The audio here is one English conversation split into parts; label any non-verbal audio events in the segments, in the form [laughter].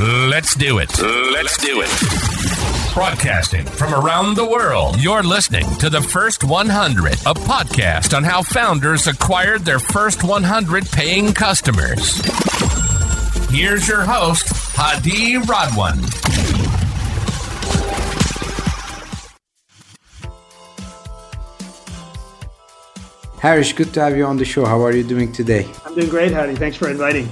Let's do it. Let's do it. Broadcasting from around the world, you're listening to the First 100, a podcast on how founders acquired their first 100 paying customers. Here's your host, Hadi Radwan. Harish, good to have you on the show. How are you doing today? I'm doing great, Hadi. Thanks for inviting.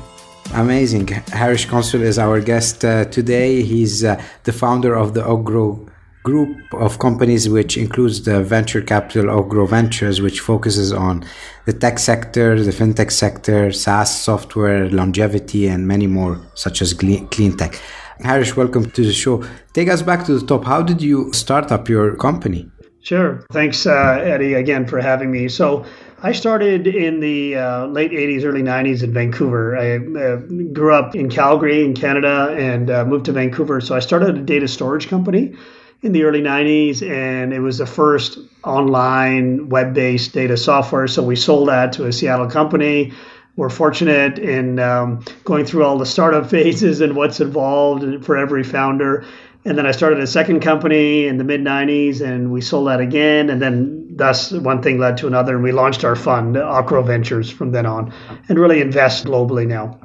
Amazing. Harish Consul is our guest uh, today. He's uh, the founder of the Ocgrow group of companies, which includes the venture capital Ocgrow Ventures, which focuses on the tech sector, the fintech sector, SaaS software, longevity, and many more, such as clean tech. Harish, welcome to the show. Take us back to the top. How did you start up your company? Sure. Thanks, uh, Eddie, again for having me. So, I started in the uh, late 80s, early 90s in Vancouver. I uh, grew up in Calgary, in Canada, and uh, moved to Vancouver. So I started a data storage company in the early 90s, and it was the first online web based data software. So we sold that to a Seattle company. We're fortunate in um, going through all the startup [laughs] phases and what's involved for every founder. And then I started a second company in the mid 90s and we sold that again. And then thus one thing led to another. And we launched our fund, Ocgrow Ventures, from then on and really invest globally now.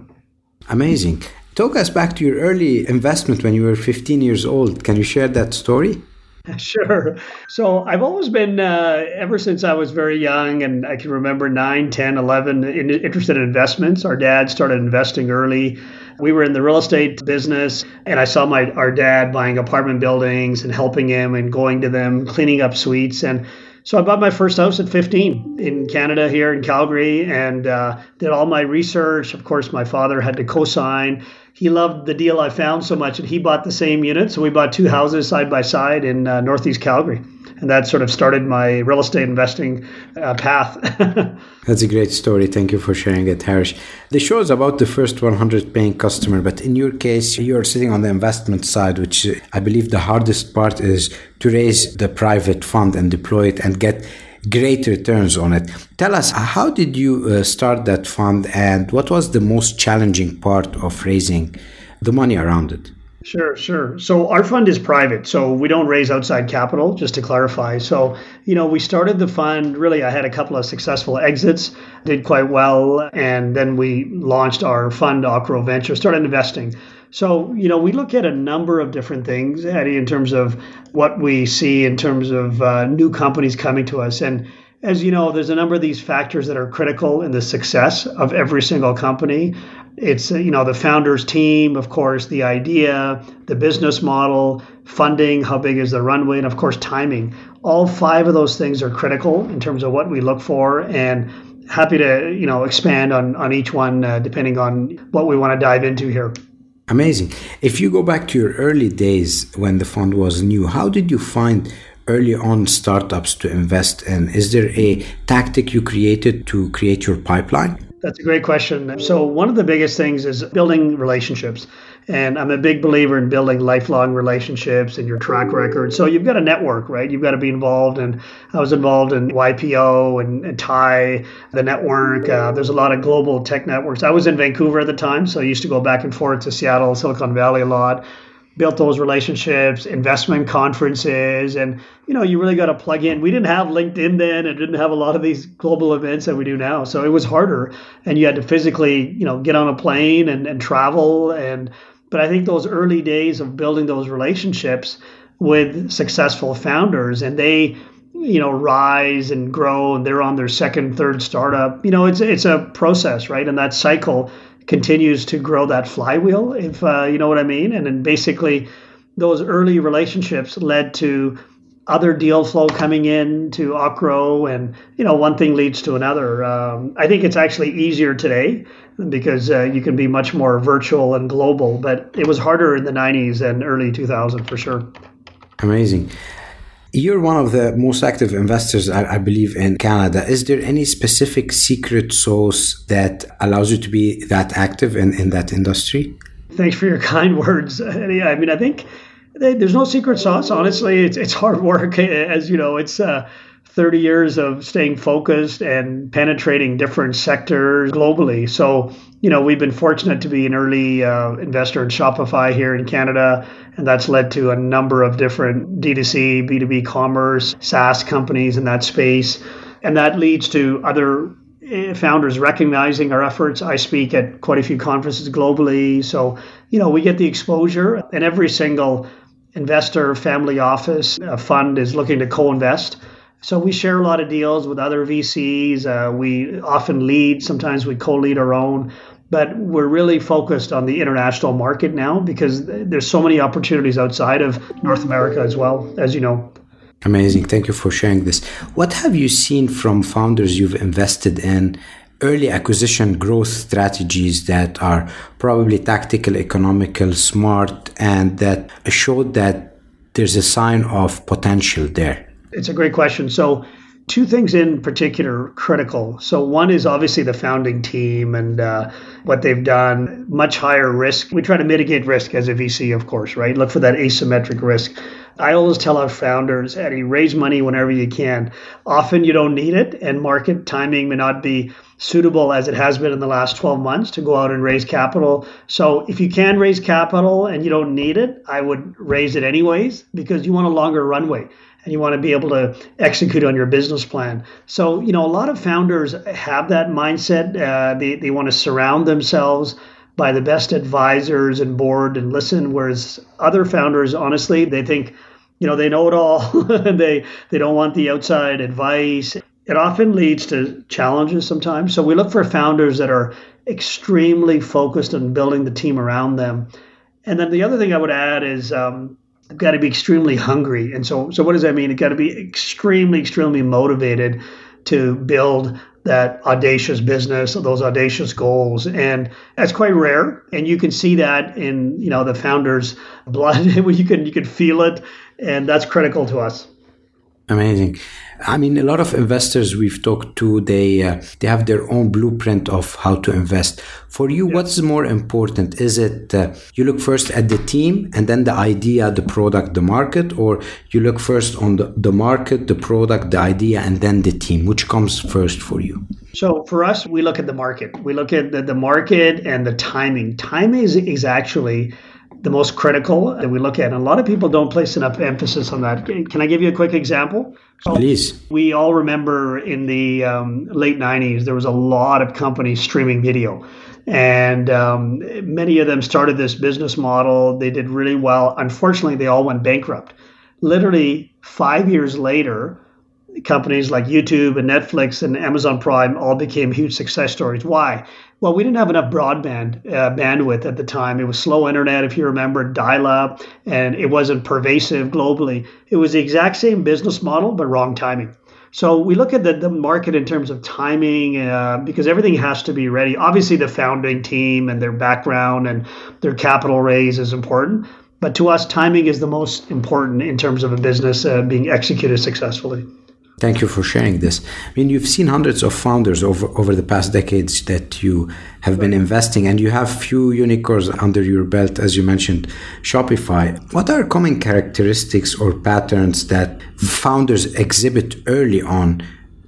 Amazing. Talk us back to your early investment when you were 15 years old. Can you share that story? [laughs] Sure. So I've always been, uh, ever since I was very young, and I can remember 9, 10, 11, in, interested in investments. Our dad started investing early. We were in the real estate business, and I saw my our dad buying apartment buildings and helping him and going to them, cleaning up suites. And so I bought my first house at 15 in Canada here in Calgary and uh, did all my research. Of course, my father had to co sign he loved the deal I found so much, and he bought the same unit. So we bought two houses side by side in uh, Northeast Calgary, and that sort of started my real estate investing uh, path. [laughs] That's a great story. Thank you for sharing it, Harish. The show is about the first 100 paying customer, but in your case, you're sitting on the investment side, which I believe the hardest part is to raise the private fund and deploy it and get great returns on it. Tell us, how did you uh, start that fund and what was the most challenging part of raising the money around it? Sure, sure. So our fund is private, so we don't raise outside capital, just to clarify. So, you know, we started the fund, really, I had a couple of successful exits, did quite well, and then we launched our fund, Ocgrow Venture, started investing. So, you know, we look at a number of different things, Eddie, in terms of what we see in terms of uh, new companies coming to us. And as you know, there's a number of these factors that are critical in the success of every single company. It's, you know, the founder's team, of course, the idea, the business model, funding, how big is the runway, and of course, timing. All five of those things are critical in terms of what we look for. And happy to, you know, expand on, on each one uh, depending on what we want to dive into here. Amazing. If you go back to your early days when the fund was new, how did you find early on startups to invest in? Is there a tactic you created to create your pipeline? That's a great question. So, one of the biggest things is building relationships. And I'm a big believer in building lifelong relationships and your track record. So you've got a network, right? You've got to be involved. And I was involved in YPO and, and TIE, the network. Uh, there's a lot of global tech networks. I was in Vancouver at the time, so I used to go back and forth to Seattle, Silicon Valley a lot built those relationships, investment conferences, and you know, you really got to plug in. We didn't have LinkedIn then, and didn't have a lot of these global events that we do now, so it was harder, and you had to physically, you know, get on a plane and, and travel. And but I think those early days of building those relationships with successful founders, and they you know rise and grow and they're on their second third startup you know it's it's a process right and that cycle continues to grow that flywheel, if uh, you know what I mean. And then basically, those early relationships led to other deal flow coming in to Ocgrow, and you know one thing leads to another. Um, I think it's actually easier today because uh, you can be much more virtual and global, but it was harder in the '90s and early 2000 for sure. Amazing. You're one of the most active investors, I, I, believe, in Canada. Is there any specific secret sauce that allows you to be that active in, in that industry? Thanks for your [laughs] kind words. I mean, I think there's no secret sauce. Honestly, it's, it's hard work. As you know, it's uh, 30 years of staying focused and penetrating different sectors globally. So, you know, we've been fortunate to be an early uh, investor in Shopify here in Canada, and that's led to a number of different D2C, B2B commerce, SaaS companies in that space. And that leads to other eh, founders recognizing our efforts. I speak at quite a few conferences globally. So, you know, we get the exposure, and every single investor, family office, fund is looking to co invest. So we share a lot of deals with other VCs. Uh, we often lead, sometimes we co lead our own. But we're really focused on the international market now because there's so many opportunities outside of North America as well, as you know. Amazing. Thank you for sharing this. What have you seen from founders you've invested in early acquisition growth strategies that are probably tactical, economical, smart, and that showed that there's a sign of potential there? It's a great question. So, two things in particular critical. So, one is obviously the founding team and uh, what they've done, much higher risk. We try to mitigate risk as a VC, of course, right? Look for that asymmetric risk. I always tell our founders, Eddie, raise money whenever you can. Often you don't need it, and market timing may not be suitable as it has been in the last 12 months to go out and raise capital. So if you can raise capital and you don't need it, I would raise it anyways because you want a longer runway and you want to be able to execute on your business plan. So, you know, a lot of founders have that mindset. Uh, they, they want to surround themselves by the best advisors and board and listen, whereas other founders, honestly, they think, you know, they know it all [laughs] and they, they don't want the outside advice. It often leads to challenges sometimes. So we look for founders that are extremely focused on building the team around them. And then the other thing I would add is um, they've got to be extremely hungry. And so, so what does that mean? It's got to be extremely, extremely motivated to build that audacious business, those audacious goals, and that's quite rare. And you can see that in you know the founder's blood. [laughs] you can you can feel it, and that's critical to us. Amazing. I mean, a lot of investors we've talked to, they uh, they have their own blueprint of how to invest. For you, yeah. what's more important? Is it uh, you look first at the team and then the idea, the product, the market, or you look first on the, the market, the product, the idea, and then the team? Which comes first for you? So for us, we look at the market. We look at the, the market and the timing. Timing is, is actually the most critical that we look at. And a lot of people don't place enough emphasis on that. Can I give you a quick example? Please. We all remember in the um, late 90s, there was a lot of companies streaming video. And um, many of them started this business model. They did really well. Unfortunately, they all went bankrupt. Literally five years later, companies like YouTube and Netflix and Amazon Prime all became huge success stories. Why? Well, we didn't have enough broadband uh, bandwidth at the time. It was slow internet, if you remember, dial up, and it wasn't pervasive globally. It was the exact same business model, but wrong timing. So we look at the, the market in terms of timing uh, because everything has to be ready. Obviously, the founding team and their background and their capital raise is important. But to us, timing is the most important in terms of a business uh, being executed successfully. Thank you for sharing this. I mean, you've seen hundreds of founders over, over the past decades that you have been investing, and you have few unicorns under your belt, as you mentioned, Shopify. What are common characteristics or patterns that founders exhibit early on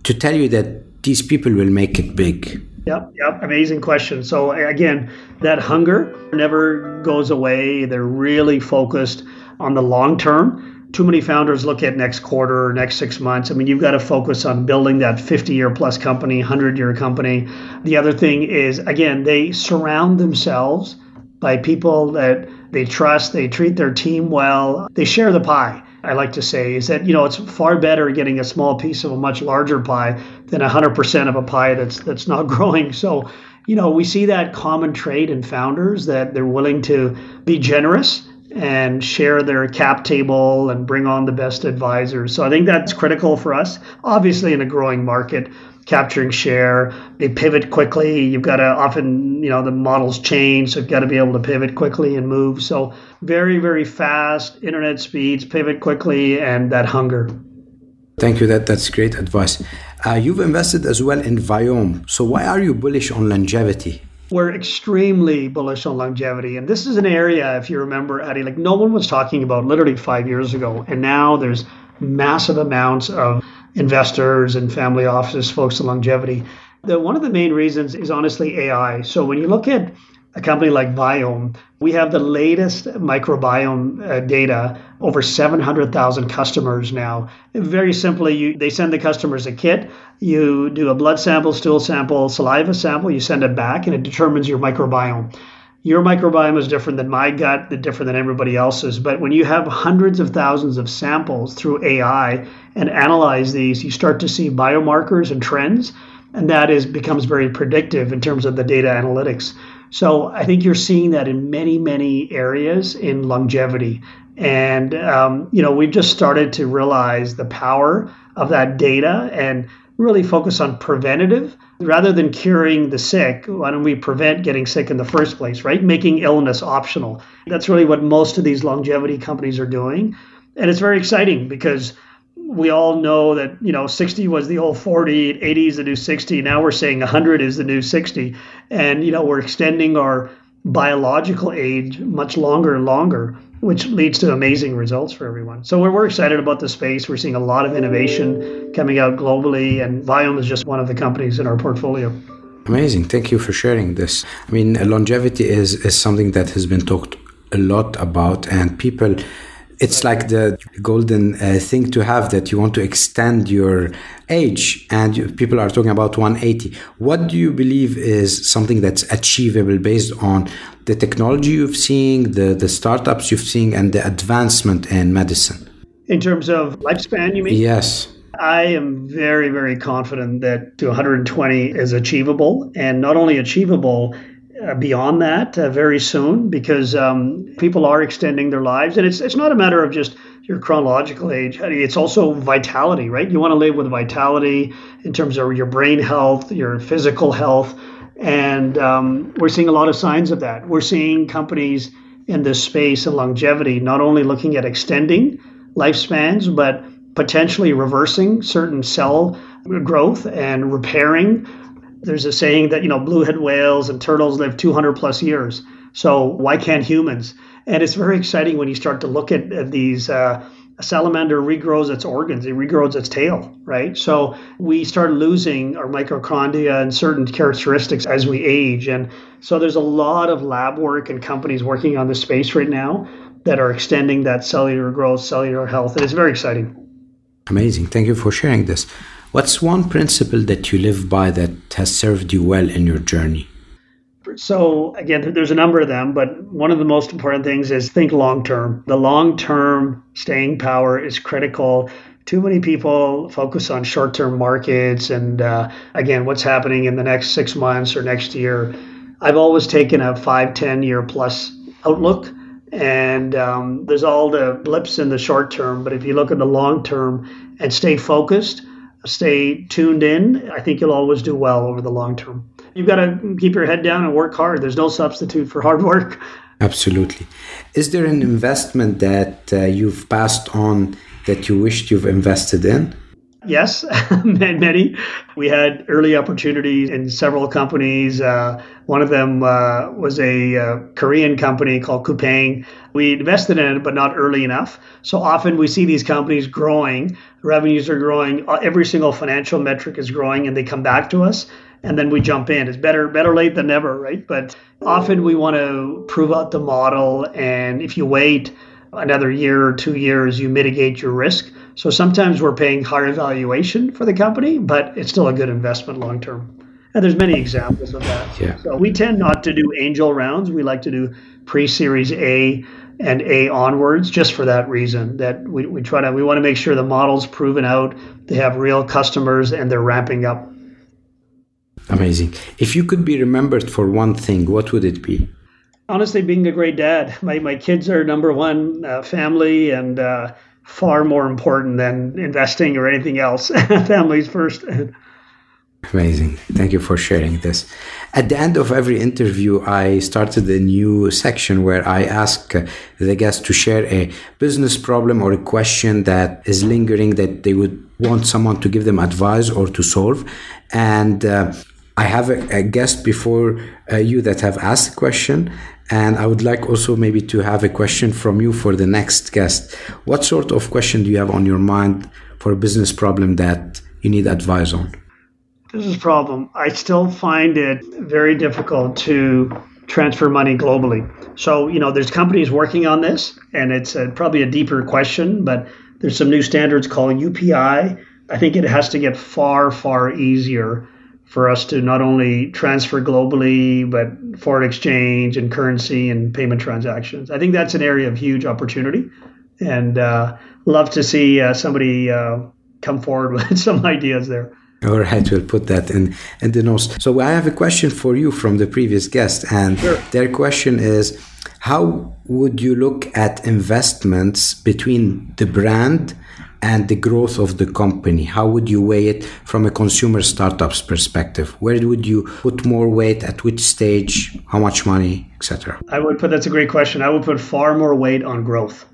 to tell you that these people will make it big? Yep, yep. Amazing question. So, again, that hunger never goes away. They're really focused on the long term too many founders look at next quarter or next six months. I mean, you've got to focus on building that 50 year plus company, 100 year company. The other thing is, again, they surround themselves by people that they trust, they treat their team well, they share the pie. I like to say is that you know it's far better getting a small piece of a much larger pie than 100% of a pie that's that's not [laughs] growing. So, you know, we see that common trait in founders that they're willing to be generous and share their cap table and bring on the best advisors. So I think that's critical for us. Obviously, in a growing market, capturing share, they pivot quickly. You've got to often, you know, the models change, so you've got to be able to pivot quickly and move. So very, very fast internet speeds, pivot quickly, and that hunger. Thank you. That that's great advice. Uh, you've invested as well in Viome. So why are you bullish on longevity? We're extremely bullish on longevity. And this is an area, if you remember, Eddie, like no one was talking about literally five years ago. And now there's massive amounts of investors and family offices, folks in longevity. The, one of the main reasons is honestly AI. So when you look at a company like Viome, we have the latest microbiome uh, data, over 700,000 customers now. Very simply, you, they send the customers a kit. You do a blood sample, stool sample, saliva sample, you send it back, and it determines your microbiome. Your microbiome is different than my gut, different than everybody else's. But when you have hundreds of thousands of samples through AI and analyze these, you start to see biomarkers and trends, and that is becomes very predictive in terms of the data analytics. So I think you're seeing that in many, many areas in longevity. And, um, you know, we've just started to realize the power of that data and really focus on preventative rather than curing the sick. Why don't we prevent getting sick in the first place, right? Making illness optional. That's really what most of these longevity companies are doing. And it's very exciting because we all know that you know 60 was the old 40 80 is the new 60 now we're saying 100 is the new 60 and you know we're extending our biological age much longer and longer which leads to amazing results for everyone. So we're, we're excited about the space. We're seeing a lot of innovation coming out globally and Viome is just one of the companies in our portfolio. Amazing. Thank you for sharing this. I mean longevity is is something that has been talked a lot about and people it's like the golden uh, thing to have that you want to extend your age and you, people are talking about 180 what do you believe is something that's achievable based on the technology you've seen the, the startups you've seen and the advancement in medicine? In terms of lifespan you mean? Yes. I am very, very confident that to 120 is achievable, and not only achievable, beyond that uh, very soon because um, people are extending their lives, and it's it's not a matter of just your chronological age. It's also vitality, right? You want to live with vitality in terms of your brain health, your physical health, and um, we're seeing a lot of signs of that. We're seeing companies in this space of longevity not only looking at extending lifespans, but potentially reversing certain cell growth and repairing there's a saying that you know bowhead whales and turtles live 200 plus years. So why can't humans? And it's very exciting when you start to look at, at these. Uh, a salamander regrows its organs, it regrows its tail, right? So we start losing our mitochondria and certain characteristics as we age. And so there's a lot of lab work and companies working on this space right now that are extending that cellular growth, cellular health. And it's very exciting. Amazing. Thank you for sharing this. What's one principle that you live by that has served you well in your journey? So, again, there's a number of them, but one of the most important things is think long term. The long term staying power is critical. Too many people focus on short term markets and, uh, again, what's happening in the next six months or next year. I've always taken a five, 10 year plus outlook. And um, there's all the blips in the short term, but if you look at the long term and stay focused, stay tuned in, I think you'll always do well over the long term. You've got to keep your head down and work hard. There's no substitute for hard work. [laughs] Absolutely. Is there an investment that uh, you've passed on that you wished you've invested in? Yes, [laughs] many. We had early opportunities in several companies. Uh, one of them uh, was a uh, Korean company called Coupang. We invested in it, but not early enough. So often we see these companies growing, revenues are growing, uh, every single financial metric is growing, and they come back to us, and then we jump in. It's better better late than never, right? But often we want to prove out the model, and if you wait another year or two years, you mitigate your risk. So sometimes we're paying higher valuation for the company, but it's still a good investment long term. And there's many examples of that. Yeah. So we tend not to do angel rounds. We like to do pre-series A and A onwards just for that reason that we, we try to we want to make sure the model's proven out, they have real customers and they're ramping up. Amazing. If you could be remembered for one thing, what would it be? Honestly, being a great dad. [laughs] My, my kids are number one, uh, family, and uh, far more important than investing or anything else. [laughs] Families first. Amazing. Thank you for sharing this. At the end of every interview, I started a new section where I ask the guests to share a business problem or a question that is lingering that they would want someone to give them advice or to solve. And uh, I have a, a, guest before uh, you that have asked a question. And I would like also maybe to have a question from you for the next guest. What sort of question do you have on your mind for a business problem that you need advice on? Business problem. I still find it very difficult to transfer money globally. So, you know, there's companies working on this, and it's a, probably a deeper question, but there's some new standards called UPI. I think it has to get far, far easier for us to not only transfer globally, but foreign exchange and currency and payment transactions. I think that's an area of huge opportunity, and uh, love to see uh, somebody uh, come forward [laughs] with some ideas there. All right, we'll put that in in the notes. So I have a question for you from the previous guest, and sure. their question is, how would you look at investments between the brand and the growth of the company? How would you weigh it from a consumer startup's perspective? Where would you put more weight at which stage, how much money, etc.? I would put that's a great question. I would put far more weight on growth.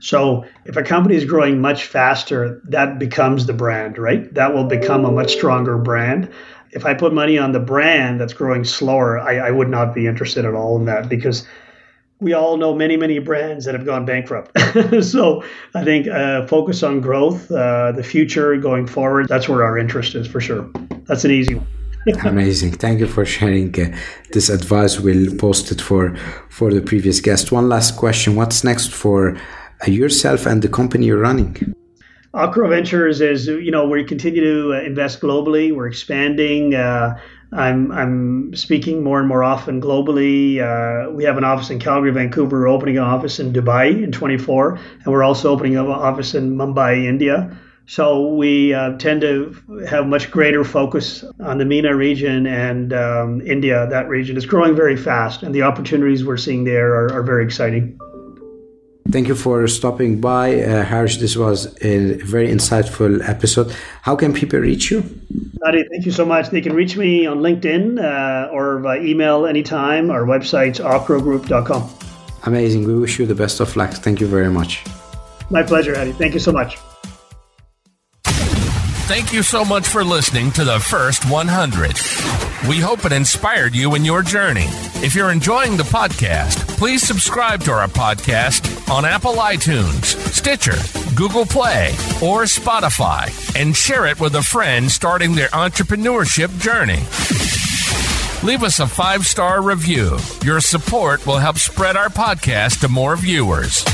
So if a company is growing much faster, that becomes the brand, right? That will become a much stronger brand. If I put money on the brand that's growing slower, I, I would not be interested at all in that because we all know many, many brands that have gone bankrupt. [laughs] so I think uh, focus on growth, uh, the future going forward. That's where our interest is for sure. That's an easy one. [laughs] Amazing. Thank you for sharing uh, this advice. We'll post it for for the previous guest. One last question. What's next for uh, yourself and the company you're running? Ocgrow Ventures is, you know, we continue to uh, invest globally. We're expanding. Uh, I'm I'm speaking more and more often globally. Uh, we have an office in Calgary, Vancouver. We're opening an office in Dubai in 24, and we're also opening an office in Mumbai, India. So we uh, tend to have much greater focus on the MENA region and um, India. That region is growing very fast, and the opportunities we're seeing there are, are very exciting. Thank you for stopping by, uh, Harish. This was a very insightful episode. How can people reach you? Adi, thank you so much. They can reach me on LinkedIn uh, or by email anytime. Our website's ocgrowgroup.com. Amazing. We wish you the best of luck. Thank you very much. My pleasure, Eddie. Thank you so much. Thank you so much for listening to the first 100. We hope it inspired you in your journey. If you're enjoying the podcast, please subscribe to our podcast on Apple iTunes, Stitcher, Google Play, or Spotify, and share it with a friend starting their entrepreneurship journey. Leave us a five star review. Your support will help spread our podcast to more viewers.